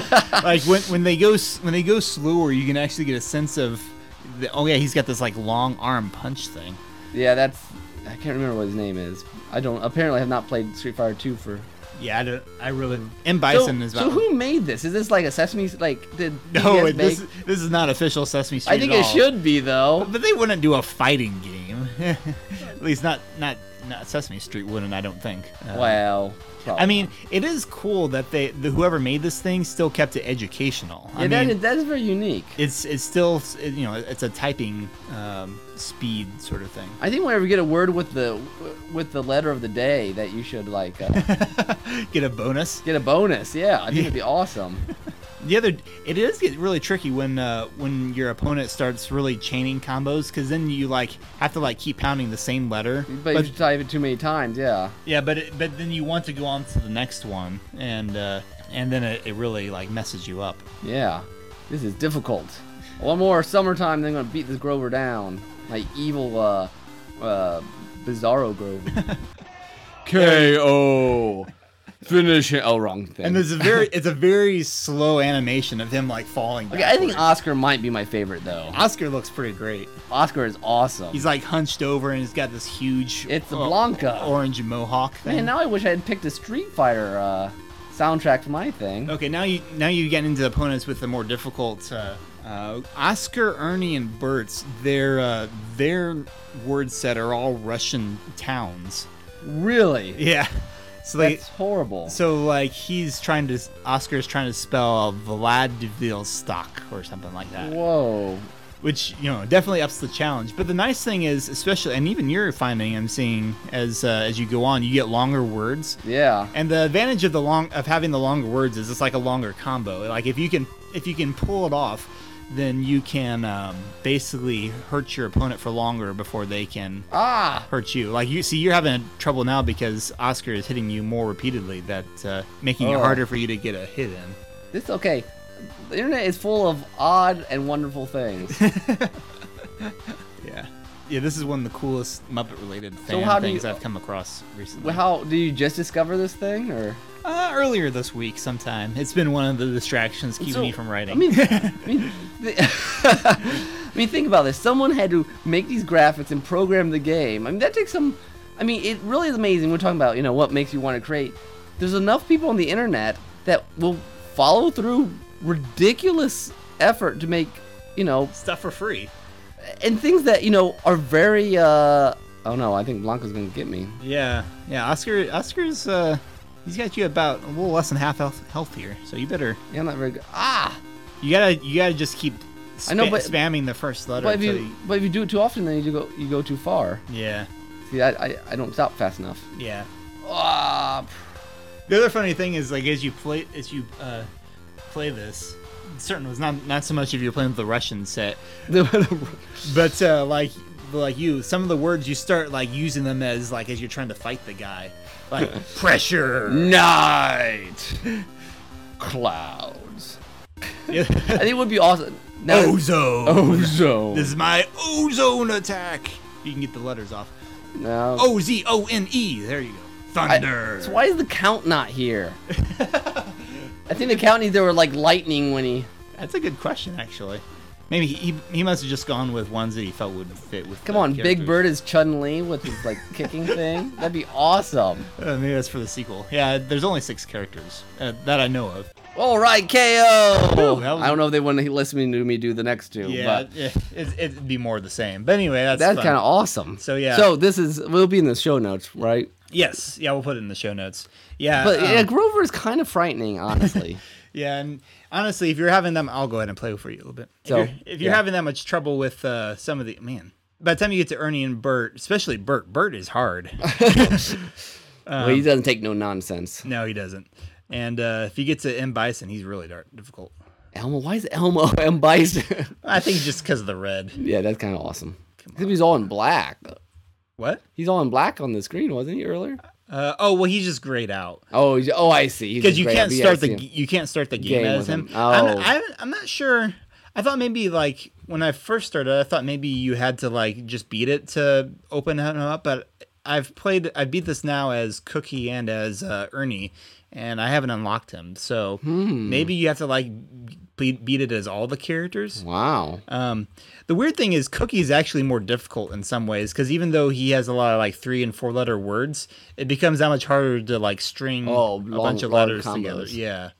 Like when when they go when they go slower, you can actually get a sense of. The, oh yeah, he's got this like long arm punch thing. Yeah, that's I can't remember what his name is. I don't apparently have not played Street Fighter 2 for Yeah, I, don't, I really. M Bison so, is so who made this? Is this like a Sesame like did No, it, this this is not official Sesame Street. I think it should be though. But they wouldn't do a fighting game. at least not not not Sesame Street wouldn't. I don't think. Uh, Well, I mean, it is cool that they the, whoever made this thing still kept it educational. yeah, I that mean, is, that is very unique. it's it's still you know it's a typing um, speed sort of thing. I think whenever you get a word with the with the letter of the day, that you should like uh, Get a bonus. get a bonus. Yeah, I think it'd be awesome. The other, it is get really tricky when uh, when your opponent starts really chaining combos because then you like have to like keep pounding the same letter. But, if you type it too many times, yeah. Yeah, but it, but then you want to go on to the next one, and uh, and then it, it really like messes you up. Yeah, this is difficult. One more summertime, then I'm gonna beat this Grover down. My evil, uh, uh, Bizarro Grover. K.O. Finish it. Oh, wrong thing. And there's a very it's a very slow animation of him like falling. okay, I think. Oscar might be my favorite though. Oscar looks pretty great. Oscar is awesome. He's like hunched over and he's got this huge It's the uh, Blanka. orange mohawk thing. Man, now I wish I had picked a Street Fighter uh, soundtrack for my thing. Okay, now you now you get into opponents with the more difficult. Uh, uh, Oscar, Ernie, and Bert's their uh, their word set are all Russian towns. Really? Yeah, so they That's horrible. so like he's trying to Oscar's trying to spell Vladivostok or something like that, Whoa. which you know definitely ups the challenge. But the nice thing is, especially and even you're finding, I'm seeing as uh, as you go on, you get longer words. Yeah. And the advantage of the long of having the longer words is it's like a longer combo. Like if you can if you can pull it off, then you can um, basically hurt your opponent for longer before they can Ah. hurt you. Like you see, you're having trouble now because Oscar is hitting you more repeatedly. That uh, making it Oh. harder for you to get a hit in. This okay. The internet is full of odd and wonderful things. Yeah. Yeah, this is one of the coolest Muppet related So fan how things you- I've come across recently. how do you just discover this thing, or Uh, earlier this week, sometime. It's been one of the distractions keeping So, me from writing. I mean, I mean, the- I mean, think about this. Someone had to make these graphics and program the game. I mean, that takes some. I mean, it really is amazing. We're talking about, you know, what makes you want to create. There's enough people on the internet that will follow through ridiculous effort to make, you know, stuff for free. and things that you know are very. uh Oh no, I think Blanka's gonna get me. Yeah, yeah. Oscar, Oscar's, uh, he's got you about a little less than half health, health here. So you better, Yeah, I'm not very good. Ah, you gotta, you gotta just keep. Spa- I know, but- spamming the first letter. but if until you but if you do it too often, then you go you go too far. yeah, See, I I, I don't stop fast enough. yeah. Ah, The other funny thing is, like, as you play, as you uh, play this, certain was not not so much if you're playing with the Russian set, but uh, like like you, some of the words you start like using them as like as you're trying to fight the guy, like pressure. night clouds. I think it would be awesome. Now, ozone. ozone. This is my ozone attack. You can get the letters off. no. O Z O N E. There you go. I- Thunder. so why is the count not here? I think the count needs there were like lightning when he. That's a good question, actually. Maybe he, he must have just gone with ones that he felt would fit with. Come on, Big. Bird is Chun Li with his like kicking thing. That'd be awesome. Uh, maybe that's for the sequel. Yeah, there's only six characters uh, that I know of. All right, KO. was- I don't know if they want to listen to me do the next two, Yeah, but it, it, it'd be more the same. But anyway, that's that's kind of awesome. So, yeah. So this is will be in the show notes, right? yes. Yeah, we'll put it in the show notes. Yeah, But um, yeah, Grover is kind of frightening, honestly. yeah, and honestly, if you're having them, I'll go ahead and play for you a little bit. If So, you're, if you're yeah. having that much trouble with uh, some of the man, by the time you get to Ernie and Bert, especially Bert, Bert is hard. well, he doesn't take no nonsense. no, he doesn't. And uh, if you get to M Bison, he's really dark, difficult. Elmo, why is Elmo M Bison? I think just because of the red. yeah, that's kind of awesome. Because he's all in black. What? He's all in black on the screen, wasn't he earlier? Uh, oh well, he's just grayed out. Oh, oh, I see. Because you can't Yeah, I start see the you can't start the game, Game as him. him. I'm, Oh. I, I'm not sure. I thought maybe like when I first started, I thought maybe you had to like just beat it to open him up. But I've played, I beat this now as Cookie and as uh, Ernie, and I haven't unlocked him. So Hmm. maybe you have to like beat, beat it as all the characters. Wow. Um, the weird thing is, Cookie is actually more difficult in some ways because even though he has a lot of like three and four letter words, it becomes that much harder to like string Oh, a bunch of long letters together. Yeah.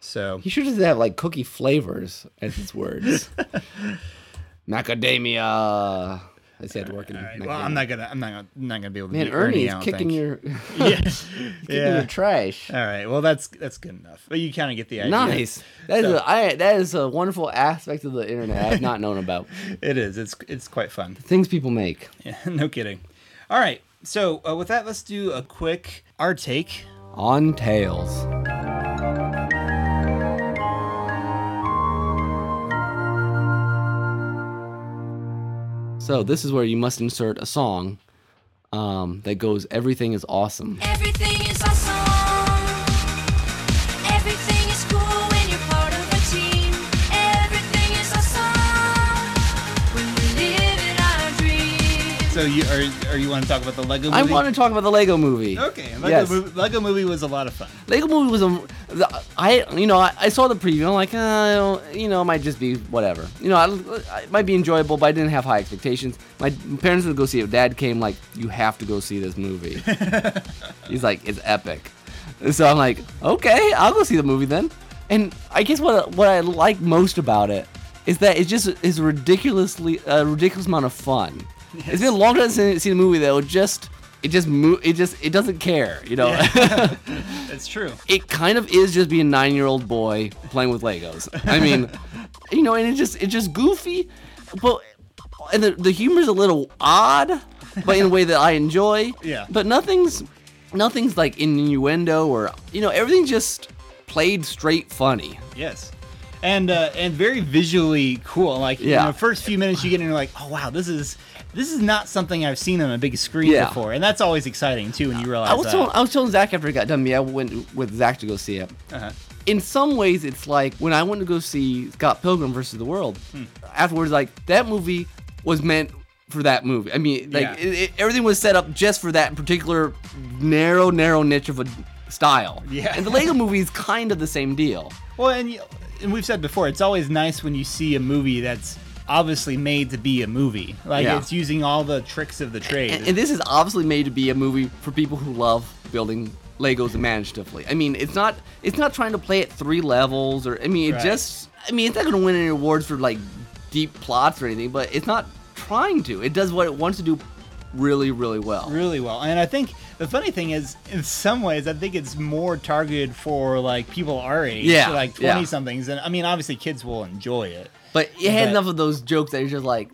So He should just have like cookie flavors as his words. Macadamia. I said working. All right, well, I'm not gonna, I'm not, gonna, I'm not gonna be able to Man, beat Ernie is kicking think. your yeah, kicking yeah. your trash. All right, well that's that's good enough. But you kind of get the idea. Nice. That is So- a, I, that is a wonderful aspect of the internet I've not known about. It is. It's it's quite fun. Things people make. Yeah, no kidding. All right. So uh, with that, let's do a quick our take. On tails. So this is where you must insert a song um, that goes "Everything is awesome." Everything is awesome. So you are, are you want to talk about the Lego movie? I want to talk about the Lego Movie. Okay, Lego, Yes. movie, Lego movie was a lot of fun. Lego Movie was a, I you know I, I saw the preview. I'm like, uh, you know, it might just be whatever. You know, I, it might be enjoyable, but I didn't have high expectations. My parents would go see it. Dad came like, you have to go see this movie. He's like, it's epic. So I'm like, okay, I'll go see the movie then. And I guess what what I like most about it is that it just is ridiculously a ridiculous amount of fun. It's been a long time since I've seen a movie that would just it just mo- it just it doesn't care, you know. It's true. it kind of is just being a nine year old boy playing with Legos. I mean, you know, and it just it's just goofy, but and the the humor's a little odd, but in a way that I enjoy. Yeah. But nothing's nothing's like innuendo or you know everything's just played straight funny. Yes. And uh, and very visually cool. Like Yeah. in the first few minutes you get in, you're like, oh wow, this is this is not something I've seen on a big screen Yeah. before, and that's always exciting too when you realize I was that. telling, I was telling Zach after it got done. Me, I went with Zach to go see it. Uh-huh. In some ways, it's like when I went to go see Scott Pilgrim versus the World. Hmm. Afterwards, like that movie was meant for that movie. I mean, like Yeah. it, it, everything was set up just for that particular narrow, narrow niche of a style. Yeah. And the Lego movie is kind of the same deal. Well, and you, and we've said before, it's always nice when you see a movie that's obviously made to be a movie. Like Yeah. it's using all the tricks of the trade. And, and this is obviously made to be a movie for people who love building Legos imaginatively. I mean, it's not it's not trying to play at three levels or I mean, it Right. just I mean, it's not going to win any awards for like deep plots or anything, but it's not trying to. It does what it wants to do really really well. really well. And I think the funny thing is, in some ways, I think it's more targeted for like people our age, Yeah, like yeah. twenty somethings. And I mean, obviously, kids will enjoy it. But it had But- enough of those jokes that you're just like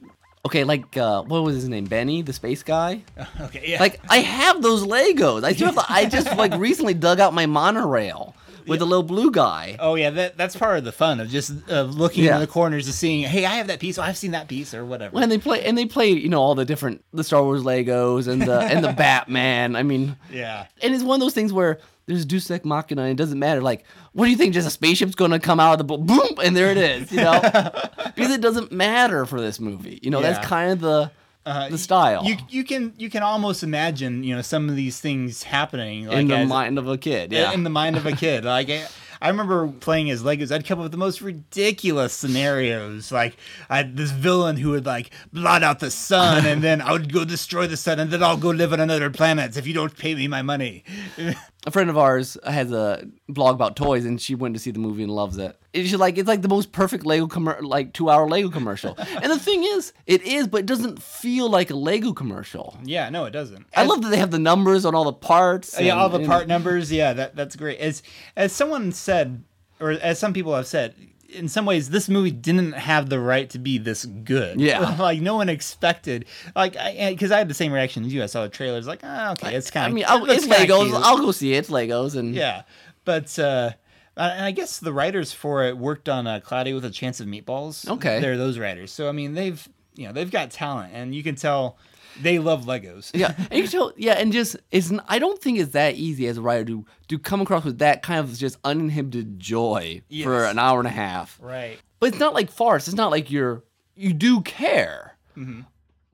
Okay, like uh, what was his name? Benny, the space guy. Okay, yeah. Like I have those Legos. I still have. The, I just like recently dug out my monorail with the little blue guy. Oh yeah, that that's part of the fun of just uh, looking Yeah. in the corners and seeing, hey, I have that piece, or I've seen that piece, or whatever. And they play and they play, you know, all the different the Star Wars Legos and the and the Batman. I mean, yeah, and it's one of those things where there's Deus Ex Machina and it doesn't matter. Like, what do you think? Just a spaceship's going to come out of the bo- boom, and there it is. You know, because it doesn't matter for this movie. You know, Yeah. that's kind of the Uh, the style You you can you can almost imagine you know some of these things happening like in the as- mind of a kid. Yeah, in the mind of a kid. Like I, I remember playing as Legos. I'd come up with the most ridiculous scenarios. Like I had this villain who would like blot out the sun, and then I would go destroy the sun, and then I'll go live on another planet if you don't pay me my money. a friend of ours has a blog about toys, and she went to see the movie and loves it. It's like it's like the most perfect Lego commer- like two hour Lego commercial. and the thing is, it is, but it doesn't feel like a Lego commercial. yeah, no, it doesn't. I As- love that they have the numbers on all the parts. yeah, and- all the part numbers. Yeah, that that's great. As as someone said, or as some people have said, in some ways, this movie didn't have the right to be this good. Yeah. like no one expected. Like, because I, had the same reaction as you. I saw the trailers, like, ah, okay, it's kind I of. mean, I'll, it's Legos. I'll go see it. It's Legos, and yeah, but. uh and I guess the writers for it worked on uh, Cloudy with a Chance of Meatballs. Okay. they're those writers. So I mean, they've you know they've got talent, and you can tell they love Legos. yeah, and you can tell, yeah, and just it's. n- I don't think it's that easy as a writer to to come across with that kind of just uninhibited joy for Yes. an hour and a half. Right. But it's not like farce. It's not like you're you do care, Mm-hmm.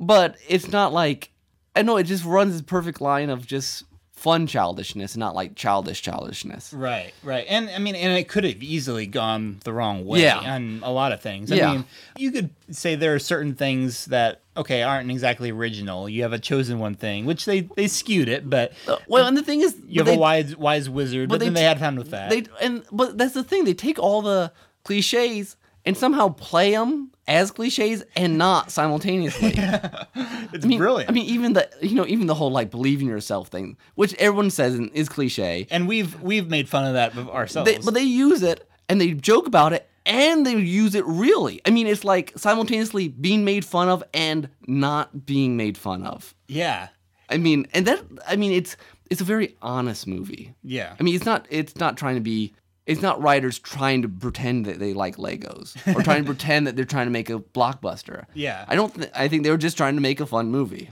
but it's not like I know it just runs this perfect line of just fun childishness, not like childish childishness. Right, right. And I mean, and it could have easily gone the wrong way Yeah. on a lot of things. I Yeah. mean, you could say there are certain things that, okay, aren't exactly original. You have a chosen one thing, which they, they skewed it, but Uh, Well, and the thing is, you have they- a wise, wise wizard, but, but they then they had fun with that. They and but that's the thing. They take all the cliches and somehow play them as cliches and not simultaneously. it's I mean, brilliant. I mean, even the you know even the whole like believe in yourself thing, which everyone says is cliche. and we've we've made fun of that ourselves. They, but they use it and they joke about it and they use it really. I mean, it's like simultaneously being made fun of and not being made fun of. yeah, I mean, and that I mean, it's it's a very honest movie. yeah. I mean, it's not it's not trying to be it's not writers trying to pretend that they like Legos or trying to pretend that they're trying to make a blockbuster. Yeah. I don't. Th- I think they were just trying to make a fun movie.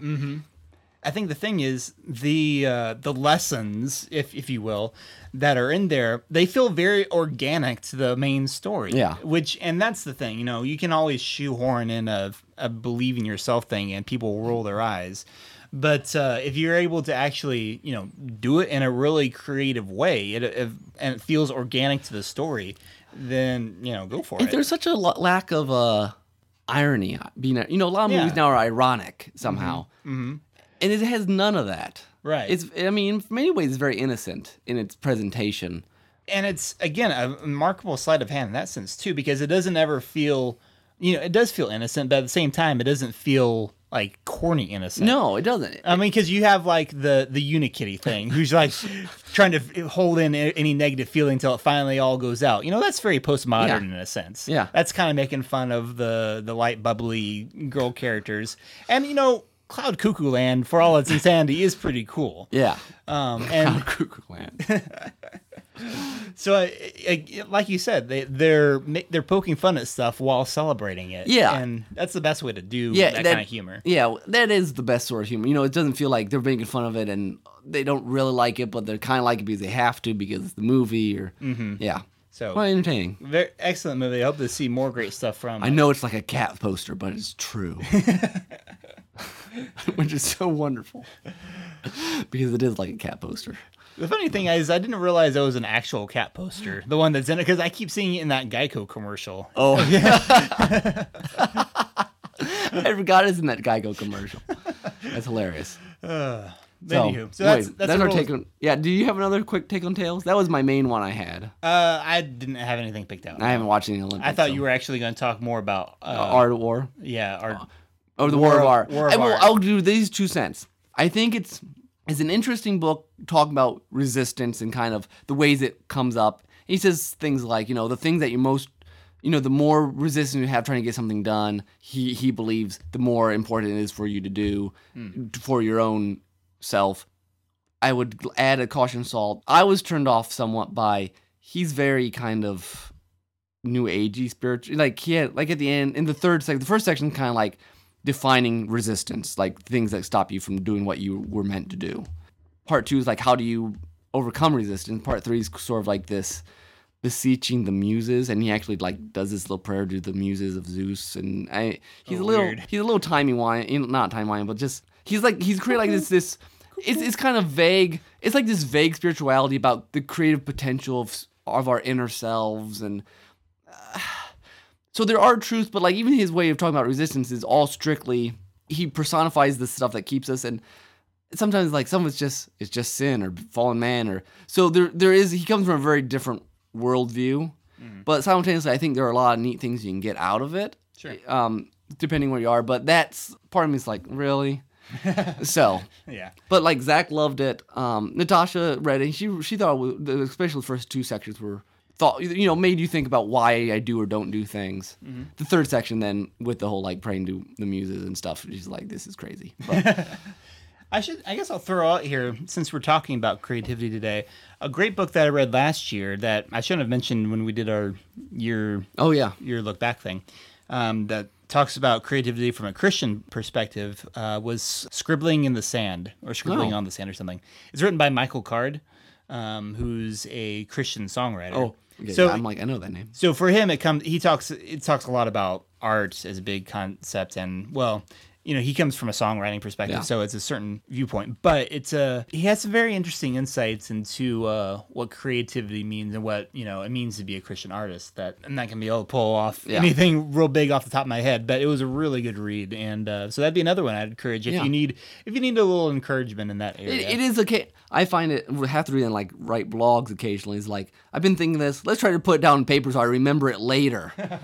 I think the thing is the uh, the lessons, if if you will, that are in there, they feel very organic to the main story. Yeah. Which and that's the thing, you know, you can always shoehorn in a, a believe in yourself thing, and people will roll their eyes. But uh, if you're able to actually, you know, do it in a really creative way, it, it and it feels organic to the story, then you know, go for And it. there's such a lo- lack of uh, irony being. You know, a lot of movies Yeah. now are ironic somehow, mm-hmm. and it has none of that. Right. It's. I mean, in many ways, it's very innocent in its presentation. and it's again a remarkable sleight of hand in that sense too because it doesn't ever feel you know it does feel innocent but at the same time it doesn't feel like corny innocent No, it doesn't. i mean because you have like the the unikitty thing who's like trying to hold in any negative feeling until it finally all goes out you know that's very postmodern Yeah. in a sense Yeah. that's kind of making fun of the the light bubbly girl characters and you know cloud cuckoo land for all its insanity is pretty cool yeah. um and Cloud Cuckoo Land. So, uh, uh, like you said, they they're they're poking fun at stuff while celebrating it. Yeah. and that's the best way to do yeah, that, kind of humor. Yeah, that is the best sort of humor. You know, it doesn't feel like they're making fun of it and they don't really like it, but they're kind of like it because they have to because it's the movie or yeah. So, Well, entertaining. very excellent movie. I hope to see more great stuff from. I know it's like a cat poster, but it's true. Which is so wonderful. because it is like a cat poster. The funny thing is, I didn't realize that was an actual cat poster, the one that's in it, because I keep seeing it in that Geico commercial. Oh yeah. I forgot it's in that Geico commercial. That's hilarious. Anywho, so anyway, that's that's, that's our take on. Yeah. Do you have another quick take on Tails? That was my main one I had. Uh, I didn't have anything picked out. I haven't watched any Olympics. I thought so- you were actually going to talk more about uh, Art of War. Yeah, art. Oh, the War War, of Art. War of I will, Art. I'll do these two cents. I think it's it's an interesting book talking about resistance and kind of the ways it comes up. He says things like, you know, the things that you're most, you know, the more resistance you have trying to get something done, he he believes the more important it is for you to do Hmm. for your own self. I would add a caution salt. I was turned off somewhat by he's very kind of new agey spiritual like he had like at the end in the third section the first section kind of like defining resistance like things that stop you from doing what you were meant to do part two is like how do you overcome resistance part three is sort of like this beseeching the muses and he actually like does this little prayer to the muses of zeus and i he's Oh, a little weird. he's a little timey wine not timey wine but just he's like he's created like this this it's, it's kind of vague it's like this vague spirituality about the creative potential of, of our inner selves and uh, so there are truths, but like even his way of talking about resistance is all strictly he personifies the stuff that keeps us and sometimes like some of it's just it's just sin or fallen man or so there there is he comes from a very different worldview. But simultaneously I think there are a lot of neat things you can get out of it. Sure. Um depending where you are. But that's part of me is like, really? so Yeah. but like Zach loved it. Um, Natasha read it. She she thought was- especially the first two sections were thought you know made you think about why I do or don't do things. The third section then with the whole like praying to the muses and stuff. She's like, this is crazy. But I should. I guess I'll throw out here since we're talking about creativity today. A great book that I read last year that I shouldn't have mentioned when we did our year oh yeah, year look back thing. Um, that talks about creativity from a Christian perspective. Uh, was scribbling in the sand or scribbling Oh. on the sand or something. It's written by Michael Card, um, who's a Christian songwriter. oh okay, so yeah, I'm like I know that name. so for him, it comes. He talks. It talks a lot about art as a big concept, and well, you know, he comes from a songwriting perspective, Yeah. so it's a certain viewpoint. But it's a. He has some very interesting insights into uh, what creativity means and what you know it means to be a Christian artist. That and that can be able to pull off Yeah. anything real big off the top of my head. But it was a really good read, and uh, so that'd be another one I'd encourage if Yeah. you need if you need a little encouragement in that area. It, it is okay. I find it have to read and like write blogs occasionally. It's like I've been thinking this. Let's try to put it down on paper so I remember it later.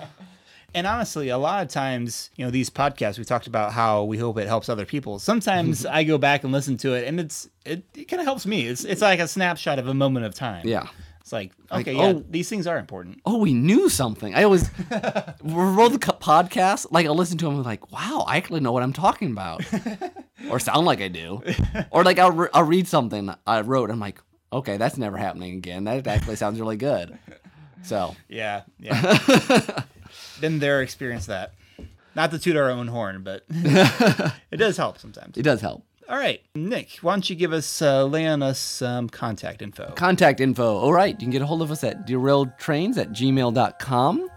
And honestly, a lot of times, you know, these podcasts we talked about how we hope it helps other people. Sometimes I go back and listen to it, and it's it, it kind of helps me. It's it's like a snapshot of a moment of time. Yeah. it's like Like, okay, oh. yeah, oh. these things are important. oh, we knew something. I always roll the podcast. Like I listen to them, I'm like, wow, I actually know what I'm talking about, or sound like I do, or like I'll, re- I'll read something I wrote. I'm like, okay, that's never happening again. That actually sounds really good. So Yeah, yeah. Been there, experienced that. Not to toot our own horn, but it does help sometimes. it does help. All right, Nick, why don't you give us uh, lay on us some contact info? Contact info. All right, you can get a hold of us at derailedtrains at gmail.com.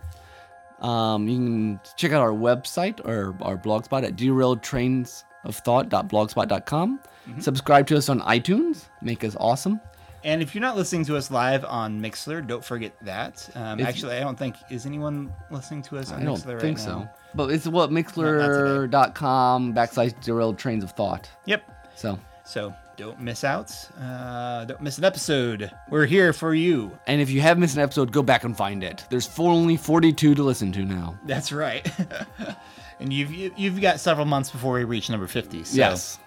Um, you can check out our website or our blogspot at derailedtrainsofthought.blogspot.com. Subscribe to us on iTunes. Make us awesome. And if you're not listening to us live on Mixler, don't forget that. Um, If- actually, I don't think is anyone listening to us on I don't Mixler think right so. now. But it's what mixler.com backslash derailed trains of thought. Yep. So, So don't miss out. Uh, don't miss an episode. We're here for you. and if you have missed an episode, go back and find it. There's for only 42 to listen to now. That's right. and you've you- you've got several months before we reach number fifty. So Yes.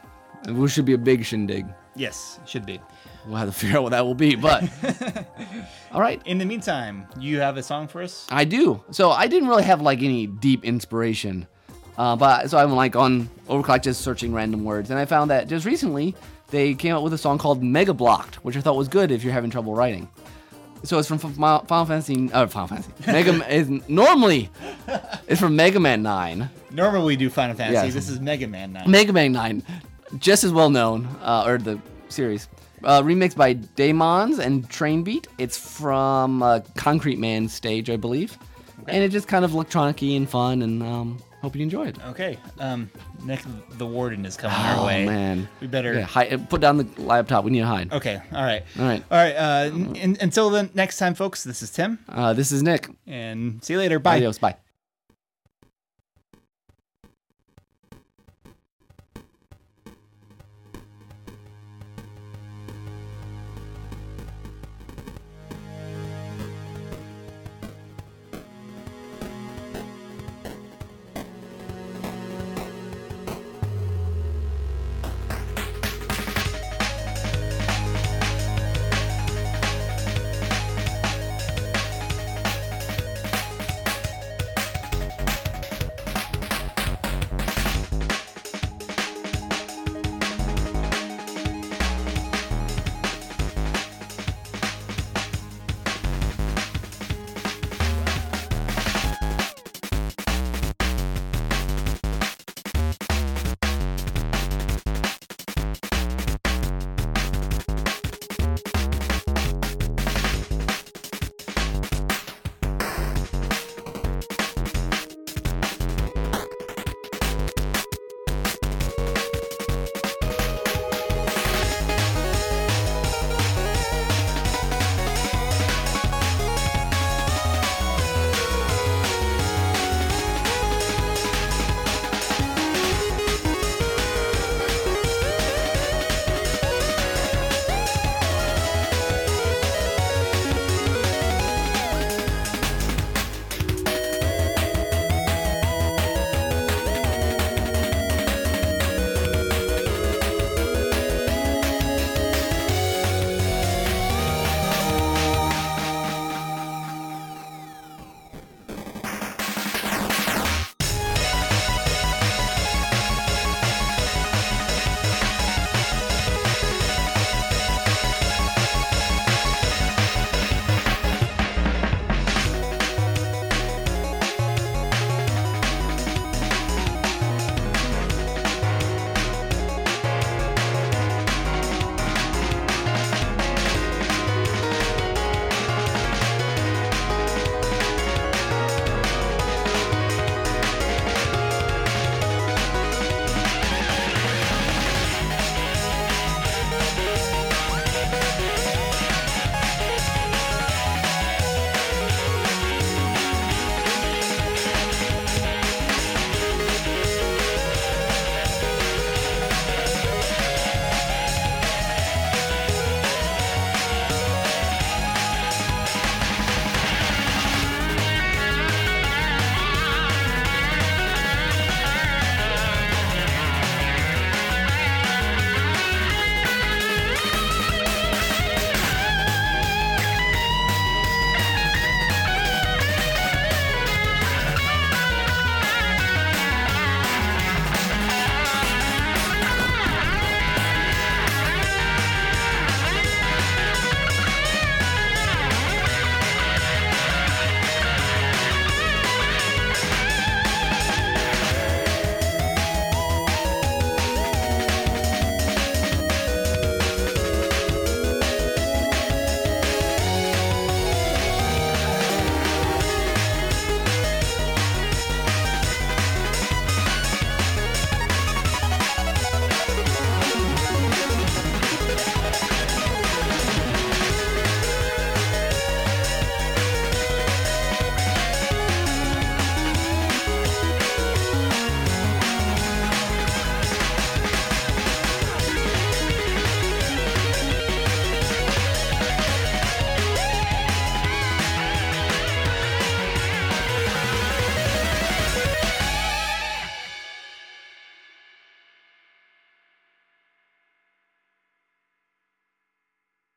It should be a big shindig. yes, should be. We'll have to figure out what that will be. But, all right. In the meantime, you have a song for us. I do. So I didn't really have like any deep inspiration, uh, but so I'm like on Overclock just searching random words, and I found that just recently they came out with a song called Mega Blocked, which I thought was good if you're having trouble writing. So it's from Final Fantasy. Uh, Final Fantasy. Mega is normally it's from Mega Man Nine. Normally we do Final Fantasy. Yes. This is Mega Man Nine. Mega Man 9, just as well known, uh, or the series. Uh, remixed by Daemons and Train Beat. It's from uh, Concrete Man stage, I believe. And it's just kind of electronic and fun, and um, Hope you enjoyed. It okay. Um, Nick, the warden is coming Oh our way. Oh, man, We better. yeah, hide, put down the laptop. We need to hide. Okay. All right. All right. All right. Uh, n- until then, next time, folks. This is Tim, Uh, this is Nick. and see you later. Bye. Adios. Bye.